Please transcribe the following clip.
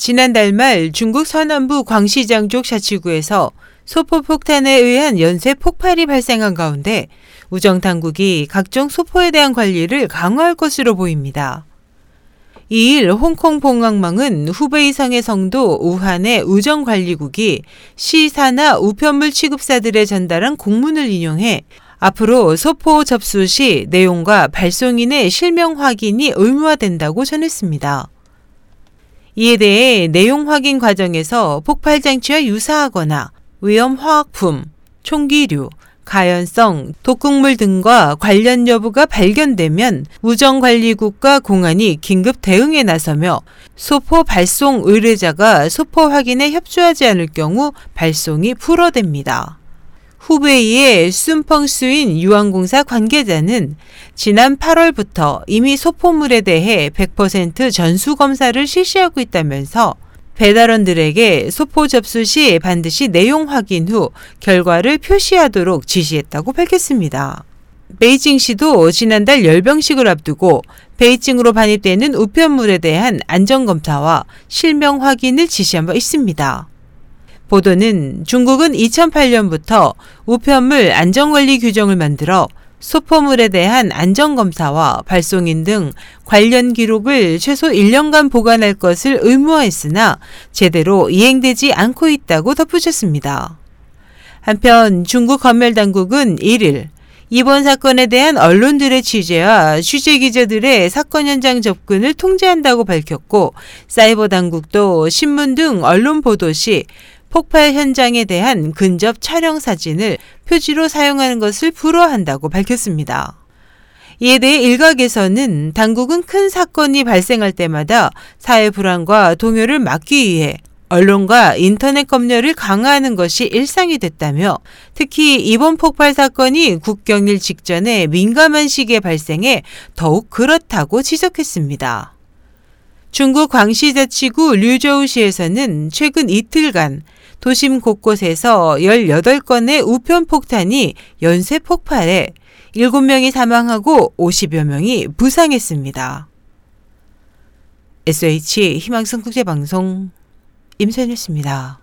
지난달 말 중국 서남부 광시장 쪽 샤치구에서 소포 폭탄에 의한 연쇄 폭발이 발생한 가운데 우정 당국이 각종 소포에 대한 관리를 강화할 것으로 보입니다. 2일 홍콩 봉황망은 후베이성의 성도 우한의 우정관리국이 시사나 우편물 취급사들에 전달한 공문을 인용해 앞으로 소포 접수 시 내용과 발송인의 실명 확인이 의무화된다고 전했습니다. 이에 대해 내용 확인 과정에서 폭발 장치와 유사하거나 위험 화학품, 총기류, 가연성, 독극물 등과 관련 여부가 발견되면 우정관리국과 공안이 긴급 대응에 나서며 소포 발송 의뢰자가 소포 확인에 협조하지 않을 경우 발송이 불어됩니다. 후베이의 순펑스인 유황공사 관계자는 지난 8월부터 이미 소포물에 대해 100% 전수 검사를 실시하고 있다면서 배달원들에게 소포 접수 시 반드시 내용 확인 후 결과를 표시하도록 지시했다고 밝혔습니다. 베이징시도 지난달 열병식을 앞두고 베이징으로 반입되는 우편물에 대한 안전검사와 실명 확인을 지시한 바 있습니다. 보도는 중국은 2008년부터 우편물 안전관리 규정을 만들어 소포물에 대한 안전검사와 발송인 등 관련 기록을 최소 1년간 보관할 것을 의무화했으나 제대로 이행되지 않고 있다고 덧붙였습니다. 한편 중국 검열당국은 1일 이번 사건에 대한 언론들의 취재와 취재 기자들의 사건 현장 접근을 통제한다고 밝혔고 사이버 당국도 신문 등 언론 보도 시 폭발 현장에 대한 근접 촬영 사진을 표지로 사용하는 것을 불허한다고 밝혔습니다. 이에 대해 일각에서는 당국은 큰 사건이 발생할 때마다 사회 불안과 동요를 막기 위해 언론과 인터넷 검열을 강화하는 것이 일상이 됐다며 특히 이번 폭발 사건이 국경일 직전에 민감한 시기에 발생해 더욱 그렇다고 지적했습니다. 중국 광시자치구 류저우시에서는 최근 이틀간 도심 곳곳에서 18건의 우편 폭탄이 연쇄 폭발해 7명이 사망하고 50여 명이 부상했습니다. SH 희망성 국제방송 임선였습니다.